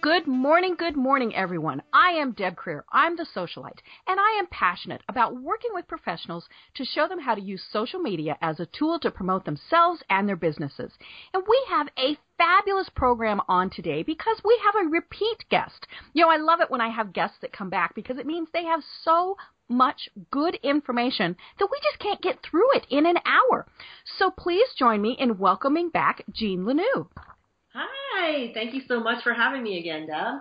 Good morning, good morning, everyone. I am Deb Krier. I'm the socialite, and I am passionate about working with professionals to show them how to use social media as a tool to promote themselves and their businesses. And we have a fabulous program on today because we have a repeat guest. You know, I love it when I have guests that come back because it means they have so much good information that we just can't get through it in an hour. So please join me in welcoming back Jean Lanoue. Hi, thank you so much for having me again, Deb.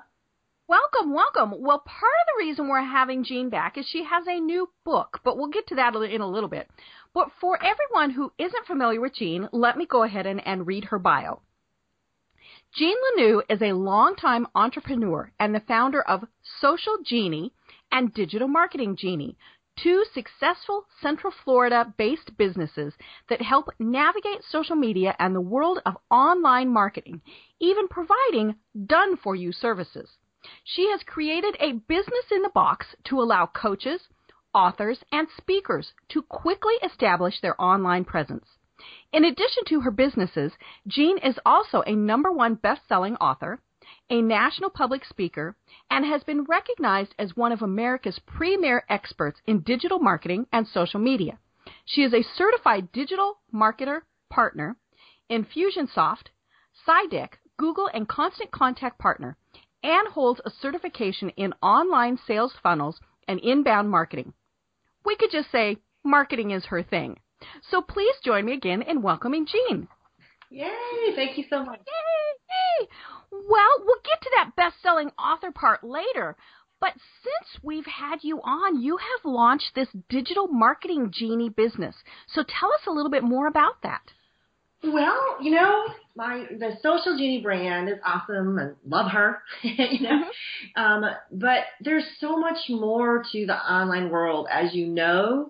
Welcome, welcome. Well, part of the reason we're having Jean back is she has a new book, but we'll get to that in a little bit. But for everyone who isn't familiar with Jean, let me go ahead and, and read her bio. Jean Lanoue is a longtime entrepreneur and the founder of Social Jeanie and Digital Marketing Genie, two successful Central Florida based businesses that help navigate social media and the world of online marketing, even providing done for you services. She has created a business in the box to allow coaches, authors, and speakers to quickly establish their online presence. In addition to her businesses, Jean is also a number one best selling author, a national public speaker, and has been recognized as one of America's premier experts in digital marketing and social media. She is a certified digital marketer partner, Infusionsoft, Cydeck, Google, and Constant Contact partner, and holds a certification in online sales funnels and inbound marketing. We could just say marketing is her thing. So please join me again in welcoming Jean. Yay! Thank you so much. Yay! Yay! Well, we'll get to that best-selling author part later. But since we've had you on, you have launched this digital marketing genie business. So tell us a little bit more about that. Well, you know, my the Social Jeanie brand is awesome and love her, you know. Mm-hmm. Um, but there's so much more to the online world, as you know.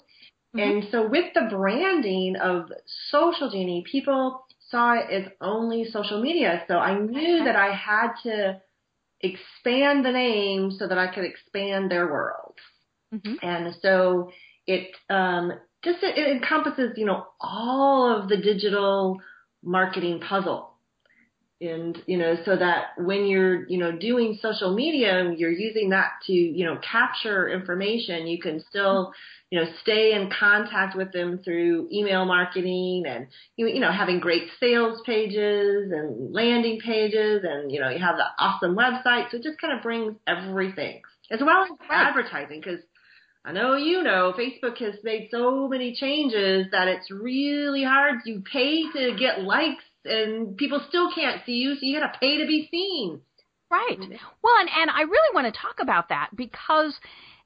Mm-hmm. And so with the branding of Social Jeanie, people saw it as only social media. So I knew that I had to expand the name so that I could expand their world. Mm-hmm. And so it um, just it, it encompasses, you know, all of the digital marketing puzzle. And, you know, so that when you're, you know, doing social media and you're using that to, you know, capture information, you can still you know, stay in contact with them through email marketing and, you you know, having great sales pages and landing pages and, you know, you have the awesome website. So it just kind of brings everything as well as advertising because I know you know Facebook has made so many changes that it's really hard. You pay to get likes and people still can't see you, so you got to pay to be seen. Right. Mm-hmm. Well, and, and I really want to talk about that because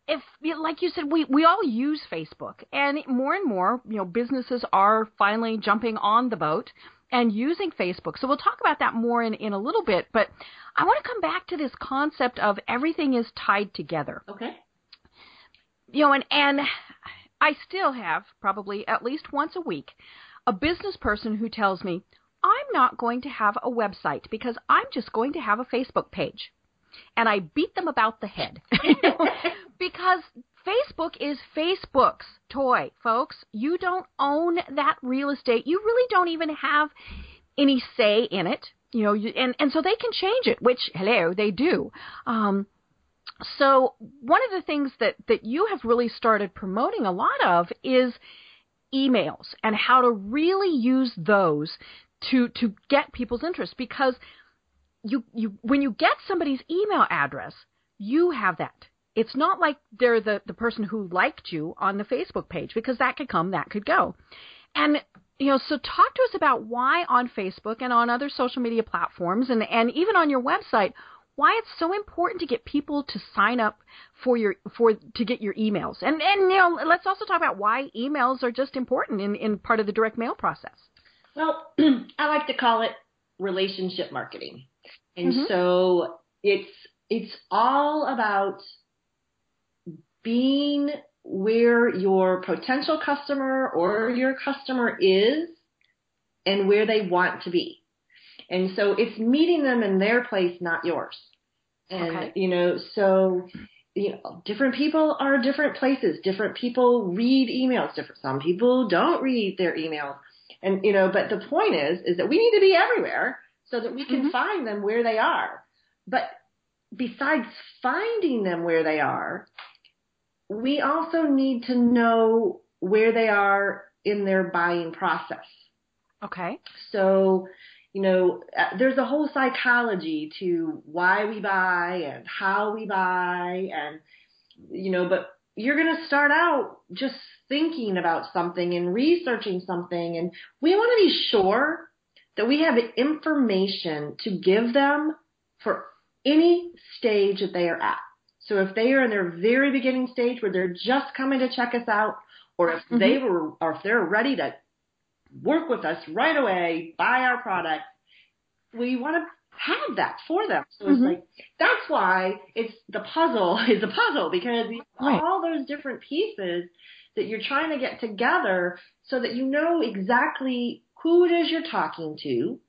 if like you said we we all use Facebook and more and more you know businesses are finally jumping on the boat and using Facebook. So we'll talk about that more in in a little bit, but I want to come back to this concept of everything is tied together. Okay. You know and and I still have probably at least once a week a business person who tells me I'm not going to have a website because I'm just going to have a Facebook page and I beat them about the head. because Facebook is Facebook's toy, folks. You don't own that real estate. You really don't even have any say in it. You know, and and so they can change it, which hello, they do. Um, so one of the things that that you have really started promoting a lot of is emails and how to really use those to to get people's interest because you you when you get somebody's email address, you have that. It's not like they're the the person who liked you on the Facebook page because that could come, that could go. And you know, so talk to us about why on Facebook and on other social media platforms and and even on your website why it's so important to get people to sign up for your for to get your emails. And and you know, let's also talk about why emails are just important in in part of the direct mail process. Well, I like to call it relationship marketing. And Mhm. so it's it's all about being where your potential customer or your customer is and where they want to be. And so it's meeting them in their place, not yours. And Okay. you know, so you know, different people are different places. Different people read emails. Different some people don't read their emails. And you know, but the point is, is that we need to be everywhere so that we can Mhm. find them where they are. But besides finding them where they are, we also need to know where they are in their buying process. Okay. So, you know, uh, there's a whole psychology to why we buy and how we buy and, you know, but you're going to start out just thinking about something and researching something and we want to be sure that we have information to give them for any stage that they are at. So if they are in their very beginning stage where they're just coming to check us out, or if mm-hmm. they were, or if they're ready to work with us right away, buy our product, we want to have that for them. So it's Mhm. like that's why it's the puzzle is a puzzle because Right. all those different pieces that you're trying to get together so that you know exactly who it is you're talking to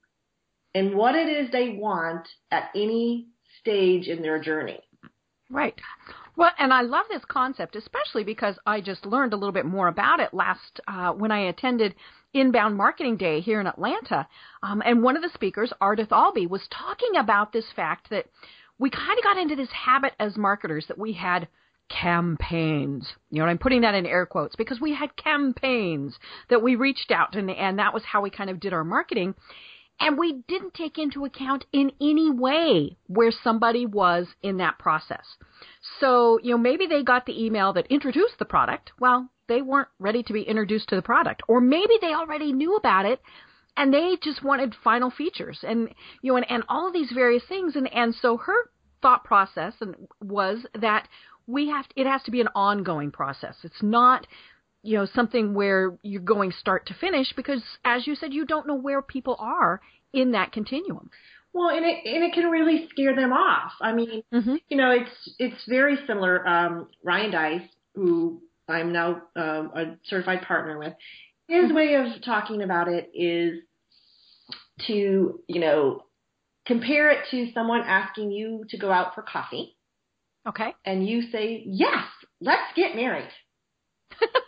and what it is they want at any stage in their journey. Right. Well, and I love this concept, especially because I just learned a little bit more about it last uh, when I attended Inbound Marketing Day here in Atlanta. Um, and one of the speakers, Ardith Albee, was talking about this fact that we kind of got into this habit as marketers that we had campaigns. You know, and I'm putting that in air quotes because we had campaigns that we reached out and and that was how we kind of did our marketing. And we didn't take into account in any way where somebody was in that process. So, you know, maybe they got the email that introduced the product. Well, they weren't ready to be introduced to the product. Or maybe they already knew about it and they just wanted final features and you know and, and all of these various things and and so her thought process was that we have to, it has to be an ongoing process. It's not you know something where you're going start to finish because as you said you don't know where people are in that continuum. Well, and it and it can really scare them off. I mean, Mhm. you know, it's it's very similar. Um, Ryan Deiss, who I'm now um, a certified partner with, his way of talking about it is to you know compare it to someone asking you to go out for coffee, Okay. and you say yes, let's get married.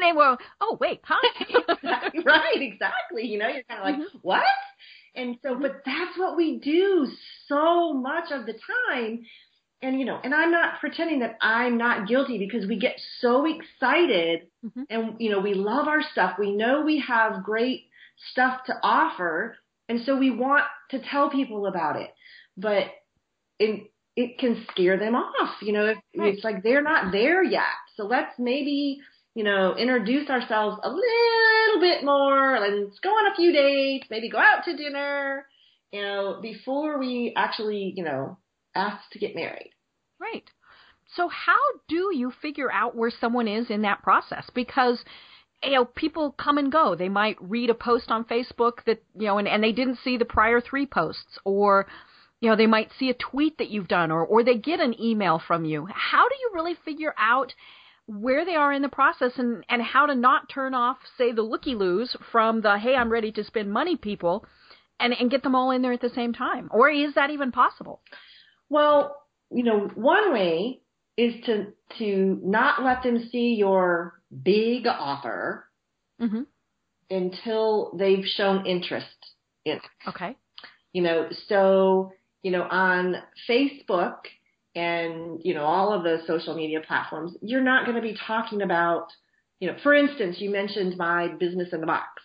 And they were, oh wait? Exactly, right, exactly. You know, you're kind of like, Mhm. what? And so, but that's what we do so much of the time. And, you know, and I'm not pretending that I'm not guilty because we get so excited Mhm. and, you know, we love our stuff. We know we have great stuff to offer. And so we want to tell people about it. But it, it can scare them off. You know, Right. it's like they're not there yet. So let's maybe you know, introduce ourselves a little bit more. Let's go on a few dates, maybe go out to dinner, you know, before we actually, you know, ask to get married. Right. So how do you figure out where someone is in that process? Because you know, people come and go. They might read a post on Facebook that, you know, and, and they didn't see the prior three posts or you know, they might see a tweet that you've done or or they get an email from you. How do you really figure out where they are in the process and, and how to not turn off, say, the looky loos from the hey, I'm ready to spend money people and, and get them all in there at the same time? Or is that even possible? Well, you know, one way is to to not let them see your big offer Mm-hmm. until they've shown interest in it. Okay. you know so you know on facebook and you know all of those social media platforms you're not going to be talking about you know for instance you mentioned my business in the box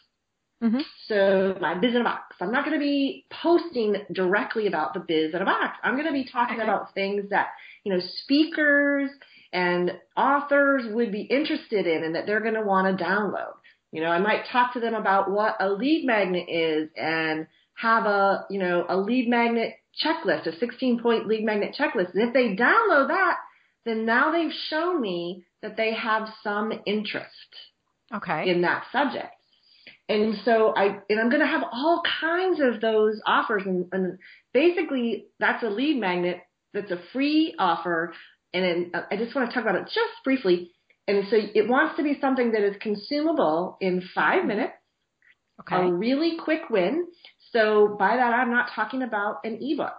Mm-hmm. so my biz in a box i'm not going to be posting directly about the biz in a box i'm going to be talking Okay. about things that you know speakers and authors would be interested in and that they're going to want to download you know i might talk to them about what a lead magnet is and have a you know a lead magnet checklist, a 16 point lead magnet checklist. And if they download that, then now they've shown me that they have some interest Okay. in that subject. And so I and I'm going to have all kinds of those offers, and, and basically that's a lead magnet that's a free offer. And then uh, I just want to talk about it just briefly. And so it wants to be something that is consumable in five mm-hmm. minutes, okay. a really quick win. So by that, I'm not talking about an ebook.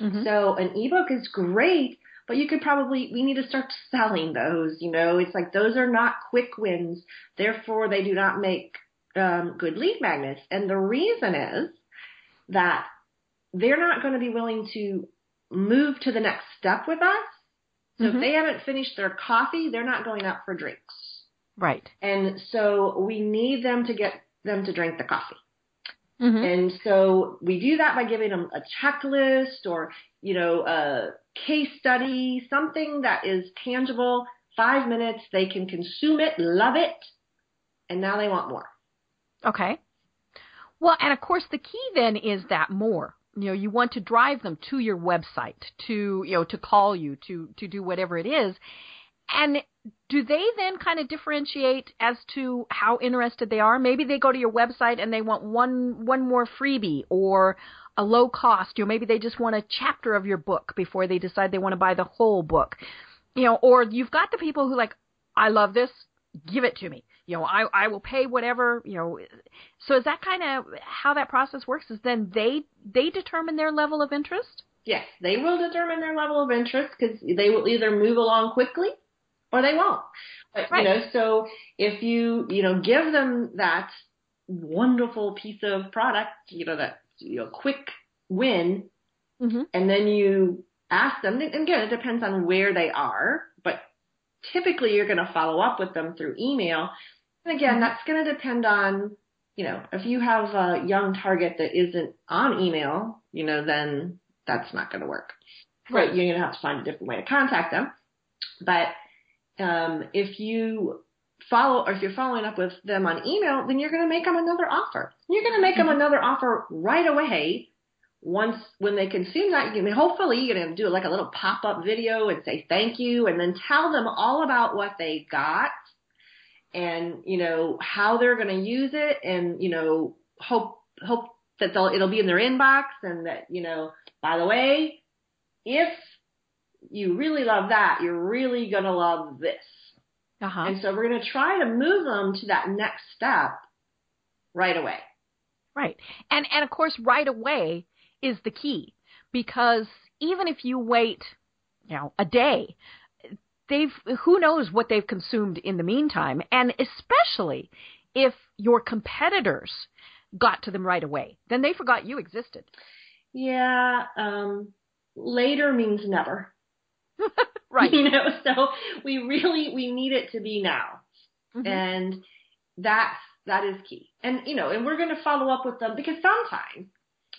Mm-hmm. So an ebook is great, but you could probably, we need to start selling those. You know, it's like those are not quick wins. Therefore, they do not make um, good lead magnets. And the reason is that they're not going to be willing to move to the next step with us. So mm-hmm. if they haven't finished their coffee, they're not going out for drinks. Right. And so we need them to get them to drink the coffee. Mm-hmm. And so we do that by giving them a checklist or, you know, a case study, something that is tangible. Five minutes, they can consume it, love it, and now they want more. Okay. Well, and of course, the key then is that more. You know, you want to drive them to your website, to you know, to call you, to to do whatever it is. And do they then kind of differentiate as to how interested they are? Maybe they go to your website and they want one one more freebie or a low cost. You know, maybe they just want a chapter of your book before they decide they want to buy the whole book. You know, or you've got the people who like, I love this, give it to me. You know, I I will pay whatever. You know, so is that kind of how that process works? Is then they they determine their level of interest? Yes, they will determine their level of interest because they will either move along quickly or they won't. But, right. You know, so if you you know give them that wonderful piece of product, you know that you know quick win, mm-hmm. and then you ask them. And again, it depends on where they are, but typically you're going to follow up with them through email. And again, mm-hmm. that's going to depend on you know if you have a young target that isn't on email, you know, then that's not going to work. Right. You're going to have to find a different way to contact them. But um, if you follow or if you're following up with them on email, then you're going to make them another offer. You're going to make them mm-hmm. another offer right away. Once when they consume that, you hopefully you're going to do like a little pop up video and say thank you, and then tell them all about what they got, and you know how they're going to use it, and you know hope hope that they'll it'll be in their inbox, and that you know by the way, if you really love that, you're really going to love this. Uh-huh. And so we're going to try to move them to that next step right away. Right. And and of course right away is the key because even if you wait, you know, a day, they've who knows what they've consumed in the meantime and especially if your competitors got to them right away, then they forgot you existed. Yeah, um later means never. right. You know, so we really we need it to be now. Mm-hmm. And that's that is key. And you know, and we're going to follow up with them because sometimes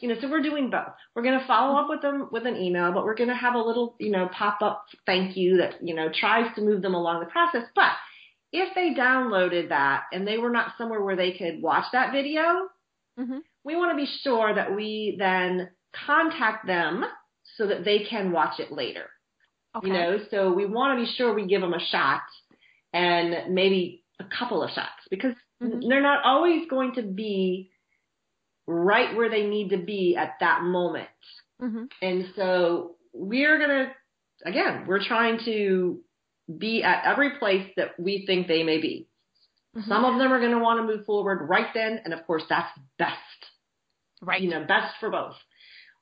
you know, so we're doing both. We're going to follow up with them with an email, but we're going to have a little, you know, pop up thank you that, you know, tries to move them along the process. But if they downloaded that and they were not somewhere where they could watch that video, mm-hmm. we want to be sure that we then contact them so that they can watch it later. Okay. You know, so we want to be sure we give them a shot and maybe a couple of shots because mm-hmm. they're not always going to be right where they need to be at that moment. Mm-hmm. And so we're going to, again, we're trying to be at every place that we think they may be. Mm-hmm. Some of them are going to want to move forward right then. And of course, that's best. Right. You know, best for both.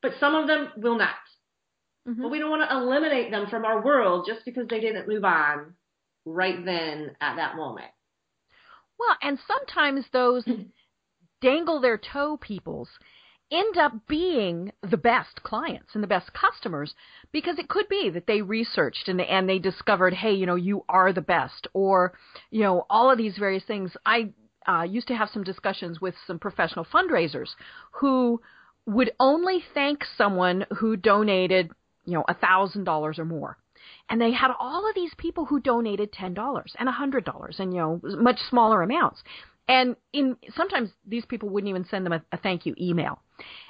But some of them will not. Mm-hmm. But we don't want to eliminate them from our world just because they didn't move on right then at that moment. Well, and sometimes those dangle their toe peoples end up being the best clients and the best customers because it could be that they researched and and they discovered hey you know you are the best or you know all of these various things i uh, used to have some discussions with some professional fundraisers who would only thank someone who donated you know, a thousand dollars or more. And they had all of these people who donated ten dollars and a hundred dollars and you know much smaller amounts. And in sometimes these people wouldn't even send them a, a thank you email.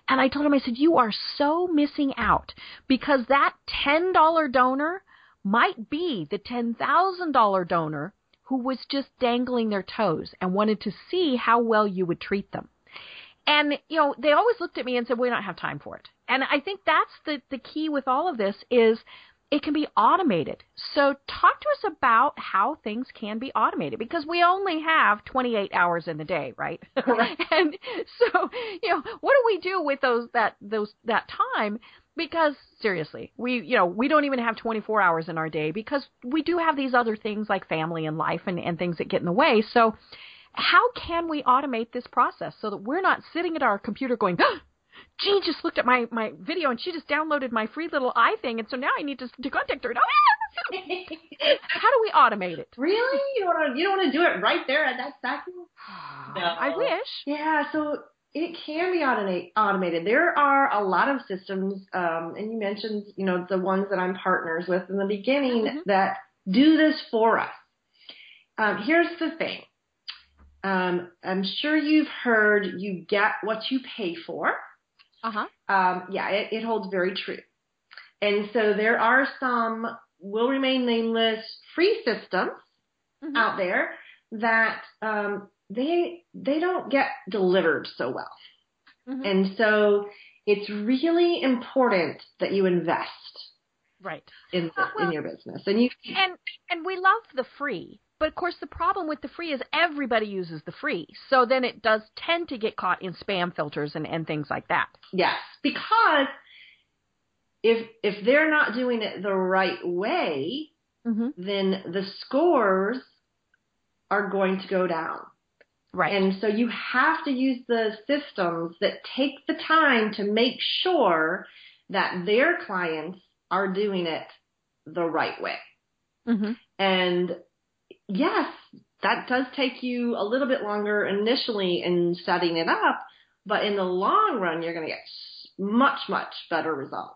And I told him, I said, you are so missing out because that ten dollar donor might be the ten thousand dollar donor who was just dangling their toes and wanted to see how well you would treat them. And you know, they always looked at me and said, "We don't have time for it." And I think that's the the key with all of this is it can be automated. So talk to us about how things can be automated because we only have 28 hours in the day, right? Correct. and so, you know, what do we do with those that those that time? Because seriously, we you know, we don't even have 24 hours in our day because we do have these other things like family and life and and things that get in the way. So how can we automate this process so that we're not sitting at our computer going, oh, Jean just looked at my my video and she just downloaded my free little i thing, and so now I need to to contact her. How do we automate it? Really? You don't want to? You don't want to do it right there at that second? No. I wish. Yeah. So it can be automate, automated. There are a lot of systems, um, and you mentioned, you know, the ones that I'm partners with in the beginning mm-hmm. that do this for us. Um, here's the thing. Um, I'm sure you've heard you get what you pay for. Uh-huh. Um, yeah, it, it holds very true. And so there are some will remain nameless free systems mm-hmm. out there that um, they they don't get delivered so well. Mm-hmm. And so it's really important that you invest right in the, well, in your business. And you and and we love the free but of course, the problem with the free is everybody uses the free. So then it does tend to get caught in spam filters and, and things like that. Yes, because if if they're not doing it the right way, mm-hmm. then the scores are going to go down. Right. And so you have to use the systems that take the time to make sure that their clients are doing it the right way. Mm-hmm. And yes, that does take you a little bit longer initially in setting it up, but in the long run, you're going to get much, much better results.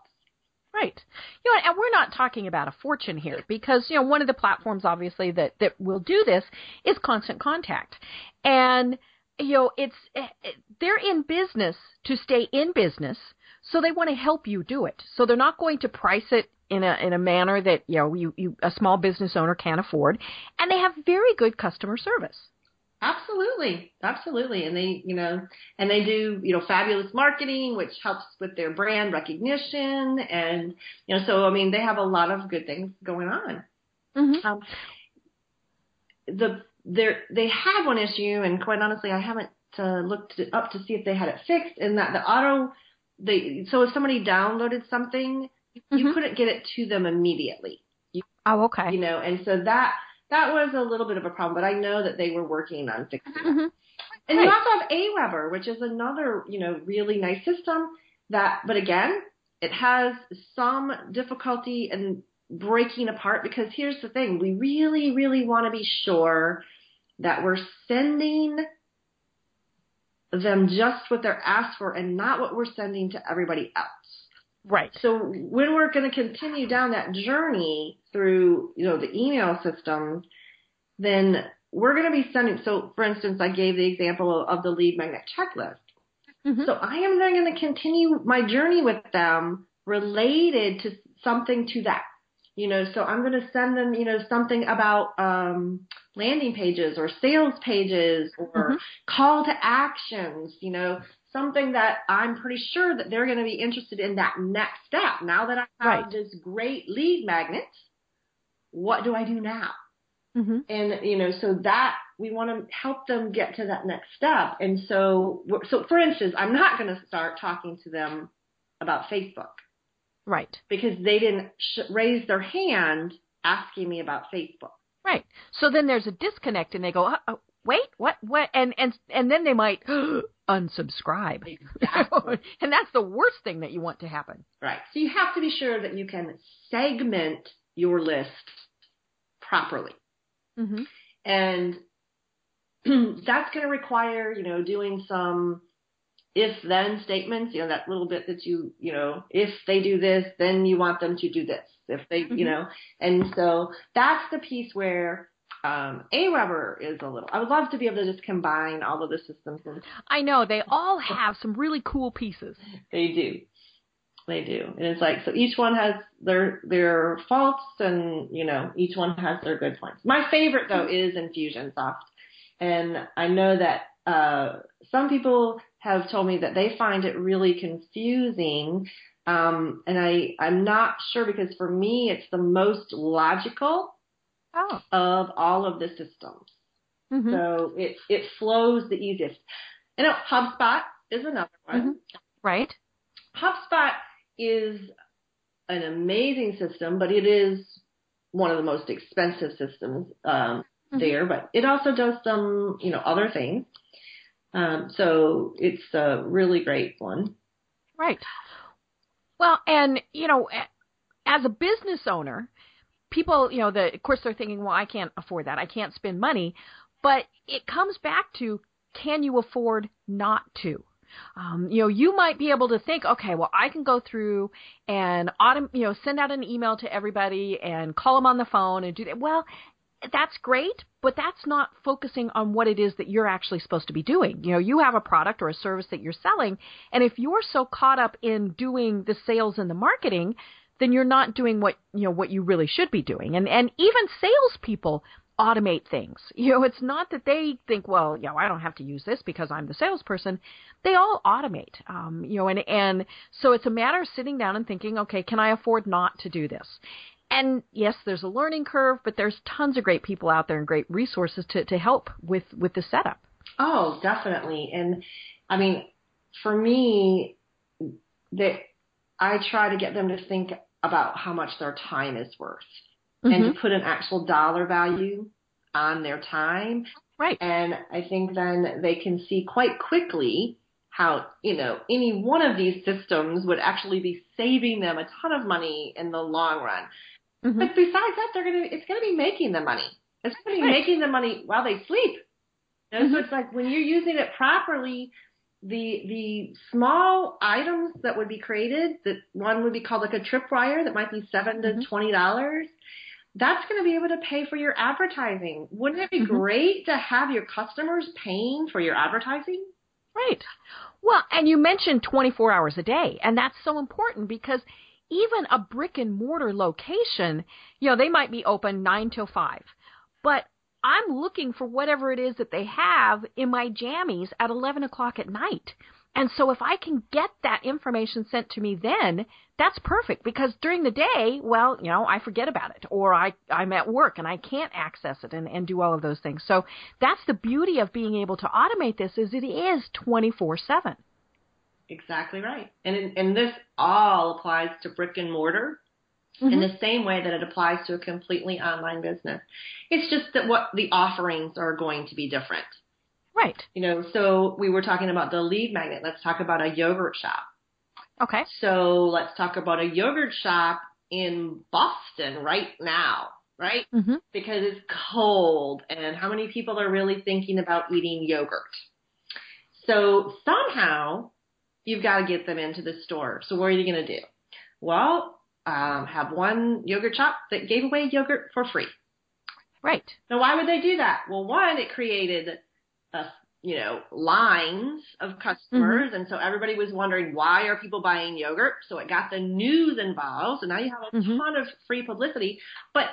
Right. You know, and we're not talking about a fortune here because, you know, one of the platforms obviously that, that will do this is constant contact. And, you know, it's, eh, eh, they're in business to stay in business. So they want to help you do it. So they're not going to price it in a in a manner that you know you, you a small business owner can't afford, and they have very good customer service. Absolutely, absolutely, and they you know and they do you know fabulous marketing, which helps with their brand recognition, and you know so I mean they have a lot of good things going on. Mm-hmm. Um, the there they had one issue, and quite honestly, I haven't uh, looked up to see if they had it fixed. In that the auto, they so if somebody downloaded something mm-hmm. you couldn't get it to them immediately. You, oh, okay. You know, and so that that was a little bit of a problem, but I know that they were working on fixing mm-hmm. it. And right. you also have AWeber, which is another, you know, really nice system that, but again, it has some difficulty in breaking apart because here's the thing. We really, really want to be sure that we're sending them just what they're asked for and not what we're sending to everybody else. Right. So when we're going to continue down that journey through, you know, the email system, then we're going to be sending. So, for instance, I gave the example of the lead magnet checklist. Mm-hmm. So I am then going to continue my journey with them related to something to that. You know, so I'm going to send them, you know, something about um, landing pages or sales pages or mm-hmm. call to actions, you know, something that I'm pretty sure that they're going to be interested in that next step. Now that I have right. this great lead magnet, what do I do now? Mm-hmm. And you know, so that we want to help them get to that next step. And so, so for instance, I'm not going to start talking to them about Facebook, right? Because they didn't sh- raise their hand asking me about Facebook. Right. So then there's a disconnect, and they go, oh, "Wait, what? What?" And and and then they might unsubscribe. Exactly. and that's the worst thing that you want to happen. Right. So you have to be sure that you can segment your list properly. Mm-hmm. And that's going to require, you know, doing some if then statements, you know, that little bit that you, you know, if they do this, then you want them to do this. If they, mm-hmm. you know, and so that's the piece where um, AWeber is a little. I would love to be able to just combine all of the systems. And, I know they all have some really cool pieces. They do. They do. And it's like so each one has their their faults and you know, each one has their good points. My favorite though is Infusionsoft. And I know that uh some people have told me that they find it really confusing. Um and I I'm not sure because for me it's the most logical Oh. of all of the systems. Mm-hmm. So it it flows the easiest. You know, HubSpot is another one. Mhm. Right. HubSpot is an amazing system, but it is one of the most expensive systems um, Mhm. there. But it also does some, you know, other things. Um, so it's a really great one. Right. Well, and you know, as a business owner, people, you know, the of course they're thinking, well, I can't afford that. I can't spend money. But it comes back to can you afford not to? Um, you know, you might be able to think, okay, well, I can go through and autom- you know, send out an email to everybody and call them on the phone and do that. Well, that's great, but that's not focusing on what it is that you're actually supposed to be doing. You know, you have a product or a service that you're selling, and if you're so caught up in doing the sales and the marketing, then you're not doing what you know what you really should be doing. And and even salespeople automate things. You know, it's not that they think, well, you know, I don't have to use this because I'm the salesperson. They all automate. Um, you know, and and so it's a matter of sitting down and thinking, okay, can I afford not to do this? And yes, there's a learning curve, but there's tons of great people out there and great resources to, to help with, with the setup. Oh, definitely. And I mean, for me, that I try to get them to think about how much their time is worth and Mhm. to put an actual dollar value on their time. Right. And I think then they can see quite quickly how, you know, any one of these systems would actually be saving them a ton of money in the long run. Mhm. But besides that, they're gonna it's gonna be making them money. It's gonna be Right. making them money while they sleep. You know, Mhm. So it's like when you're using it properly, the the small items that would be created, that one would be called like a tripwire that might be seven to Mhm. twenty dollars. That's going to be able to pay for your advertising. Wouldn't it be Mhm. great to have your customers paying for your advertising? Right. Well, and you mentioned 24 hours a day, and that's so important because even a brick and mortar location, you know, they might be open 9 till 5. But I'm looking for whatever it is that they have in my jammies at 11 o'clock at night. And so if I can get that information sent to me then, that's perfect because during the day, well, you know, I forget about it or I, I'm at work and I can't access it and, and do all of those things. So that's the beauty of being able to automate this is it is 24 7. Exactly right. And and this all applies to brick and mortar in the same way that it applies to a completely online business. It's just that what the offerings are going to be different. Right. You know, so we were talking about the lead magnet. Let's talk about a yogurt shop. Okay. So let's talk about a yogurt shop in Boston right now, right? Mhm. Because it's cold and how many people are really thinking about eating yogurt? So somehow you've got to get them into the store. So what are you going to do? Well, um, have one yogurt shop that gave away yogurt for free. Right. Now, why would they do that? Well, one, it created, a, you know, lines of customers, and so everybody was wondering why are people buying yogurt. So it got the news involved, so now you have a Mhm. ton of free publicity. But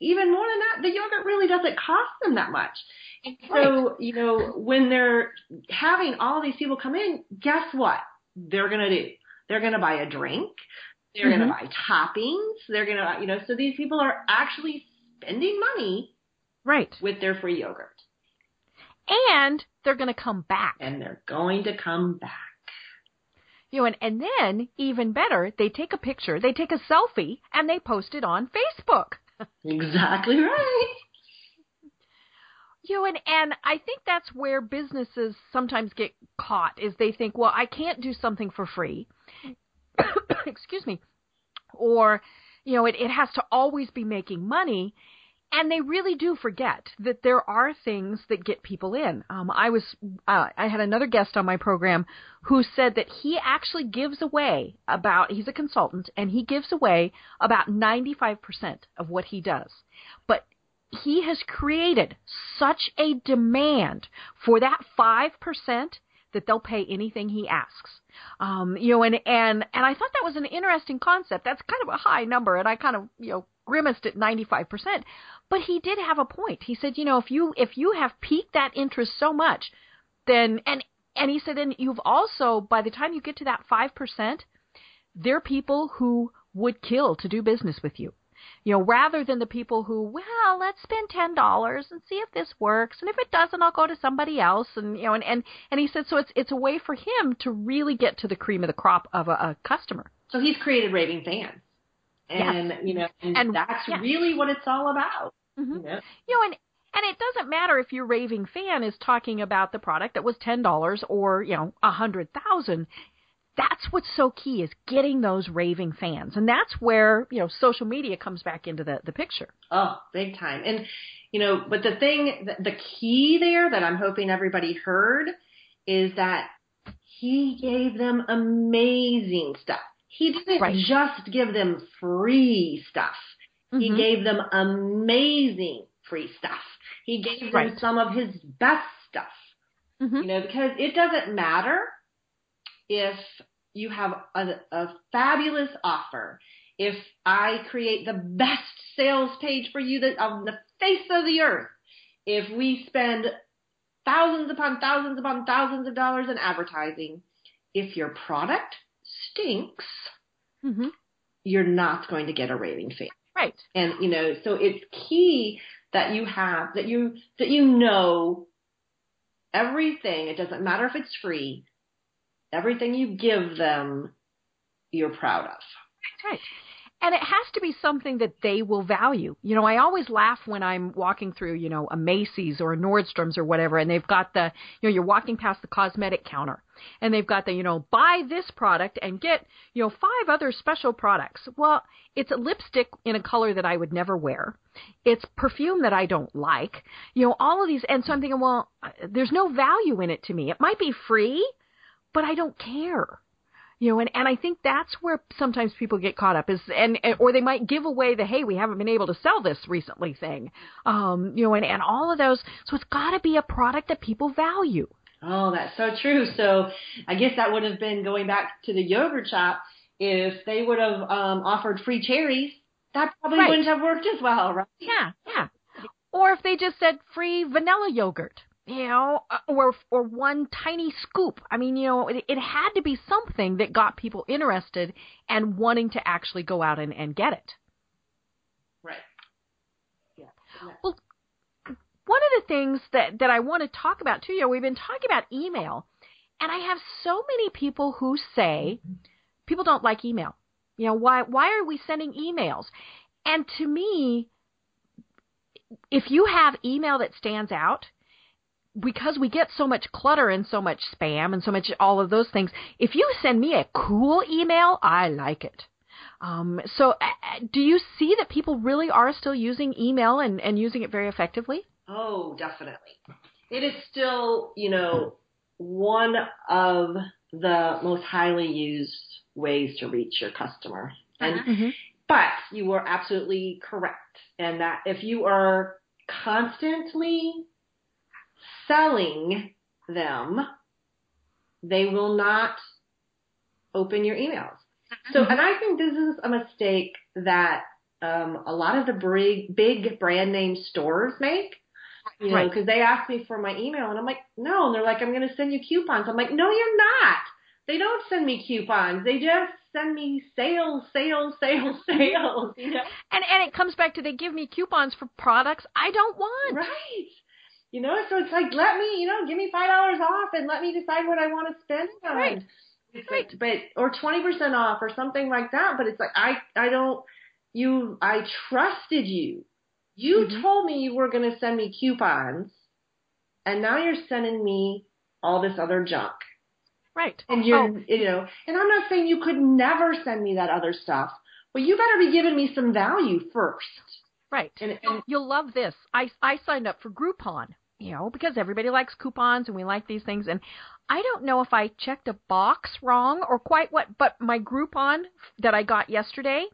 even more than that, the yogurt really doesn't cost them that much. And so, you know, when they're having all these people come in, guess what? They're gonna do? They're gonna buy a drink. They're Mhm. gonna buy toppings. They're gonna, you know, so these people are actually spending money Right. with their free yogurt. And they're going to come back. And they're going to come back. You know, and, and then even better, they take a picture, they take a selfie, and they post it on Facebook. Exactly right. You know, and, and I think that's where businesses sometimes get caught is they think, well, I can't do something for free. Excuse me. Or, you know, it, it has to always be making money. And they really do forget that there are things that get people in. Um, I was, uh, I had another guest on my program who said that he actually gives away about, he's a consultant, and he gives away about 95% of what he does. But he has created such a demand for that 5% that they'll pay anything he asks. Um, you know, and and and I thought that was an interesting concept. That's kind of a high number, and I kind of you know grimaced at 95%. But he did have a point. He said, you know, if you if you have piqued that interest so much, then and and he said, then you've also by the time you get to that five percent, there are people who would kill to do business with you. You know, rather than the people who, well, let's spend ten dollars and see if this works, and if it doesn't, I'll go to somebody else. And you know, and and and he said, so it's it's a way for him to really get to the cream of the crop of a, a customer. So he's created raving fans, and yes. you know, and, and that's yeah. really what it's all about. Mm-hmm. You, know? you know, and and it doesn't matter if your raving fan is talking about the product that was ten dollars or you know a hundred thousand that's what's so key is getting those raving fans and that's where you know social media comes back into the the picture oh big time and you know but the thing the key there that i'm hoping everybody heard is that he gave them amazing stuff he didn't right. just give them free stuff mm-hmm. he gave them amazing free stuff he gave them right. some of his best stuff mm-hmm. you know because it doesn't matter if you have a, a fabulous offer, if I create the best sales page for you that on the face of the earth, if we spend thousands upon thousands upon thousands of dollars in advertising, if your product stinks, mm-hmm. you're not going to get a raving fan. Right. And you know, so it's key that you have that you that you know everything. It doesn't matter if it's free everything you give them, you're proud of. Right. And it has to be something that they will value. You know, I always laugh when I'm walking through, you know, a Macy's or a Nordstrom's or whatever, and they've got the, you know, you're walking past the cosmetic counter, and they've got the, you know, buy this product and get, you know, five other special products. Well, it's a lipstick in a color that I would never wear. It's perfume that I don't like. You know, all of these, and so I'm thinking, well, uh, there's no value in it to me. It might be free, but I don't care. You know, and, and I think that's where sometimes people get caught up is, and, or they might give away the, hey, we haven't been able to sell this recently thing. Um, you know, and, and all of those. So it's got to be a product that people value. Oh, that's so true. So I guess that would have been going back to the yogurt shop. If they would have um, offered free cherries, that probably right. wouldn't have worked as well, right? Yeah, yeah. Or if they just said free vanilla yogurt you know, uh, or or one tiny scoop. I mean, you know, it, it had to be something that got people interested and wanting to actually go out and, and get it. Right. Yeah. Well, one of the things that that I want to talk about too, you know, we've been talking about email, and I have so many people who say people don't like email. You know, why why are we sending emails? And to me, if you have email that stands out, because we get so much clutter and so much spam and so much all of those things, if you send me a cool email, I like it. Um, so, uh, do you see that people really are still using email and, and using it very effectively? Oh, definitely. It is still, you know, one of the most highly used ways to reach your customer. And, uh-huh. mm-hmm. but you were absolutely correct. And that if you are constantly selling them, they will not open your emails. So, mm-hmm. and I think this is a mistake that um, a lot of the big, big brand name stores make. You know, because right. they ask me for my email, and I'm like, no. And they're like, I'm going to send you coupons. I'm like, no, you're not. They don't send me coupons. They just send me sales, sales, sales, sales. You know? And and it comes back to they give me coupons for products I don't want. Right. You know, so it's like let me, you know, give me five dollars off and let me decide what I want to spend on. Right. It's right. Like, but or twenty percent off or something like that. But it's like I I don't you I trusted you. You mm-hmm. told me you were going to send me coupons, and now you're sending me all this other junk. Right. And you're, oh. you know, and I'm not saying you could never send me that other stuff, but you better be giving me some value first. Right. And, and you'll love this. I I signed up for Groupon, you know, because everybody likes coupons and we like these things and I don't know if I checked a box wrong or quite what, but my Groupon that I got yesterday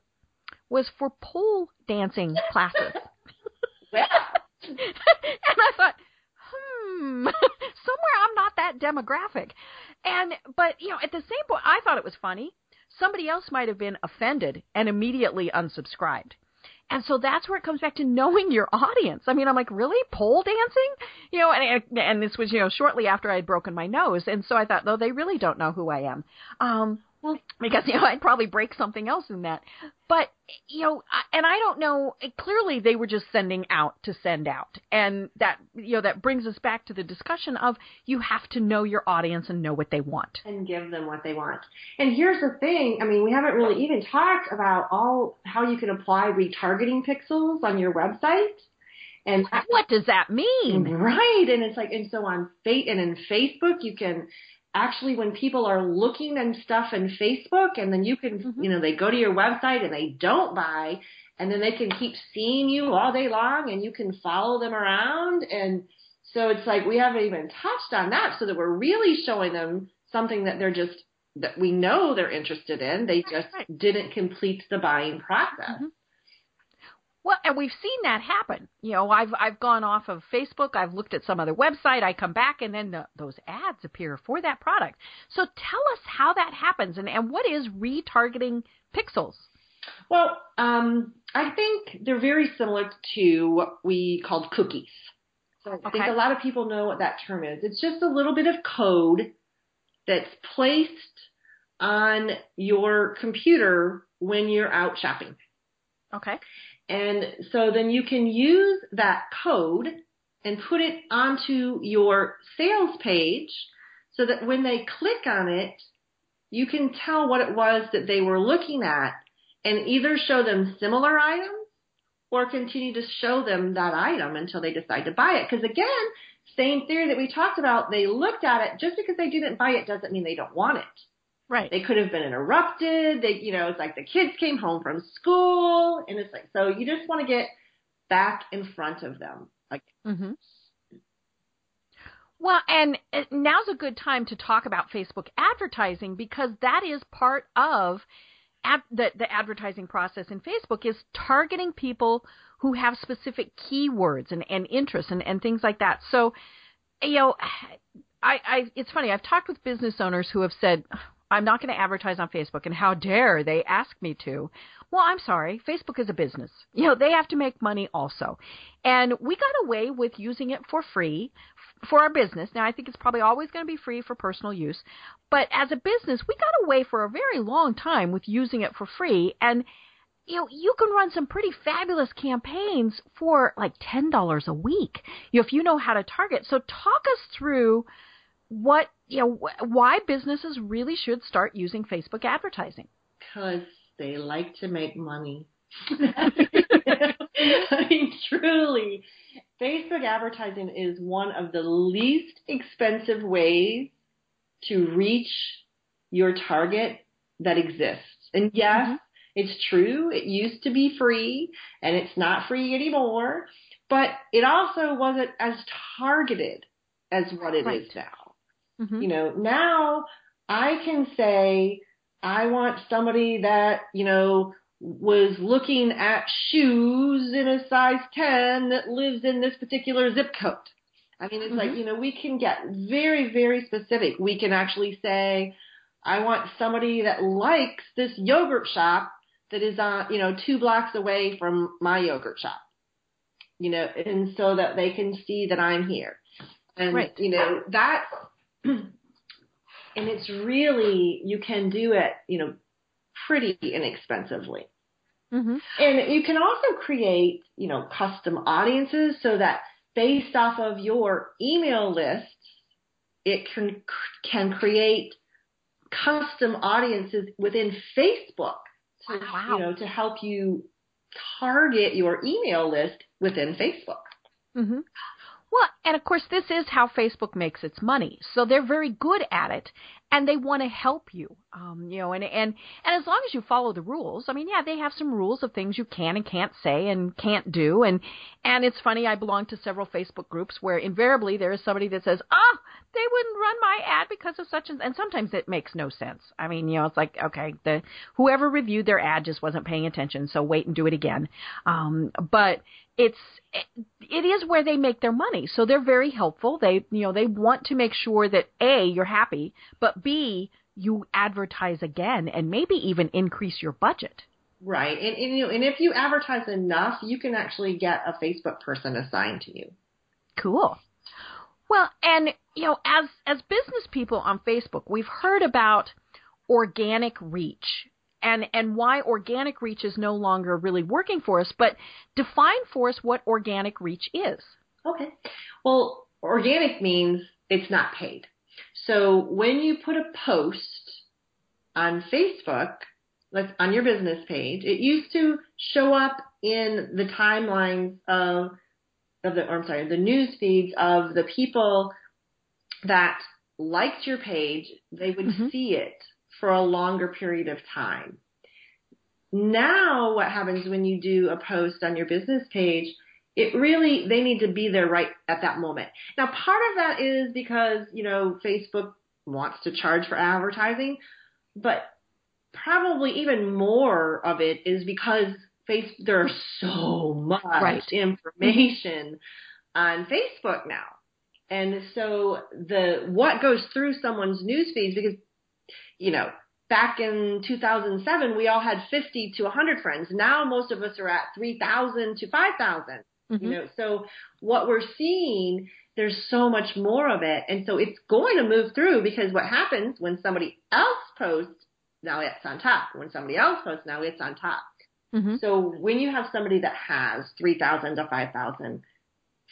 was for pole dancing classes. and I thought, hmm, somewhere I'm not that demographic. And but you know, at the same point, I thought it was funny. Somebody else might have been offended and immediately unsubscribed. And so that's where it comes back to knowing your audience. I mean, I'm like, really pole dancing? You know, and and this was you know shortly after I had broken my nose, and so I thought, though, they really don't know who I am. Um, well, because you know I'd probably break something else in that. But you know, and I don't know. Eh, clearly, they were just sending out to send out, and that you know that brings us back to the discussion of you have to know your audience and know what they want and give them what they want. And here's the thing. I mean, we haven't really even talked about all how you can apply retargeting pixels on your website. And what does that mean? Right. And it's like, and so on Fate and in Facebook, you can actually when people are looking and stuff in Facebook and then you can, mm-hmm. you know, they go to your website and they don't buy and then they can keep seeing you all day long and you can follow them around. And so it's like we haven't even touched on that so that we're really showing them something that they're just, that we know they're interested in. They just didn't complete the buying process. Mm-hmm. Well, and we've seen that happen. You know, I've I've gone off of Facebook, I've looked at some other website, I come back, and then the, those ads appear for that product. So tell us how that happens, and and what is retargeting pixels? Well, um, I think they're very similar to what we called cookies. So I okay. think a lot of people know what that term is. It's just a little bit of code that's placed on your computer when you're out shopping. Okay. And so then you can use that code and put it onto your sales page so that when they click on it, you can tell what it was that they were looking at and either show them similar items or continue to show them that item until they decide to buy it. Because again, same theory that we talked about, they looked at it. Just because they didn't buy it doesn't mean they don't want it. Right. They could have been interrupted. They, you know, it's like the kids came home from school, and it's like so you just want to get back in front of them. Like. Mm-hmm. Well, and now's a good time to talk about Facebook advertising because that is part of ad, the, the advertising process in Facebook is targeting people who have specific keywords and, and interests and, and things like that. So, you know, I, I it's funny. I've talked with business owners who have said, I'm not going to advertise on Facebook, and how dare they ask me to? Well, I'm sorry. Facebook is a business. You know, they have to make money also. And we got away with using it for free for our business. Now, I think it's probably always going to be free for personal use. But as a business, we got away for a very long time with using it for free. And, you know, you can run some pretty fabulous campaigns for like $10 a week you know, if you know how to target. So talk us through what you know why businesses really should start using Facebook advertising. Because they like to make money. I mean, truly, Facebook advertising is one of the least expensive ways to reach your target that exists. And yes, mm-hmm. it's true, it used to be free and it's not free anymore, but it also wasn't as targeted as what it right. is now. Mm-hmm. You know, now I can say I want somebody that, you know, was looking at shoes in a size 10 that lives in this particular zip code. I mean, it's mm-hmm. like, you know, we can get very, very specific. We can actually say, I want somebody that likes this yogurt shop that is on, you know, two blocks away from my yogurt shop. You know, and so that they can see that I'm here. And, right. you know, that's and it's really you can do it, you know, pretty inexpensively. Mm-hmm. And you can also create, you know, custom audiences so that based off of your email lists, it can can create custom audiences within Facebook to wow. you know to help you target your email list within Facebook. Mm-hmm. Well, and of course, this is how Facebook makes its money. So they're very good at it, and they want to help you. Um, you know, and and and as long as you follow the rules, I mean, yeah, they have some rules of things you can and can't say and can't do. And and it's funny, I belong to several Facebook groups where invariably there is somebody that says, "Oh, they wouldn't run my ad because of such and." And sometimes it makes no sense. I mean, you know, it's like, okay, the whoever reviewed their ad just wasn't paying attention, so wait and do it again. Um, but it's it is where they make their money. So they're very helpful. They, you know, they want to make sure that A, you're happy, but B, you advertise again and maybe even increase your budget. Right. And, and you know, and if you advertise enough, you can actually get a Facebook person assigned to you. Cool. Well, and you know, as as business people on Facebook, we've heard about organic reach and and why organic reach is no longer really working for us, but define for us what organic reach is. Okay. Well, organic means it's not paid. So when you put a post on Facebook, like on your business page, it used to show up in the timelines of of the or I'm sorry, the news feeds of the people that liked your page, they would mm-hmm. see it for a longer period of time. Now what happens when you do a post on your business page, it really, they need to be there right at that moment. Now part of that is because, you know, Facebook wants to charge for advertising, but probably even more of it is because face there's so much right. information on Facebook now. And so the what goes through someone's news feeds because you know, back in 2007 we all had 50 to 100 friends. Now most of us are at 3,000 to 5,000. Mm-hmm. You know, so what we're seeing there's so much more of it and so it's going to move through because what happens when somebody else posts now it's on top. When somebody else posts now it's on top. Mm-hmm. So when you have somebody that has 3,000 to 5,000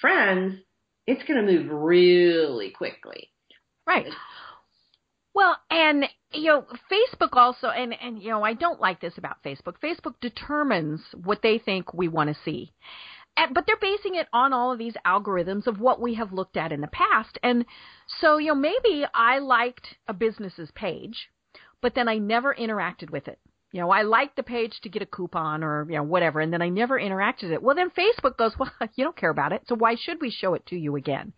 friends, it's going to move really quickly. Right. Well, and you know, Facebook also, and and you know, I don't like this about Facebook. Facebook determines what they think we want to see, and, but they're basing it on all of these algorithms of what we have looked at in the past. And so, you know, maybe I liked a business's page, but then I never interacted with it you know, I liked the page to get a coupon or, you know, whatever, and then I never interacted with it. Well, then Facebook goes, well, you don't care about it, so why should we show it to you again?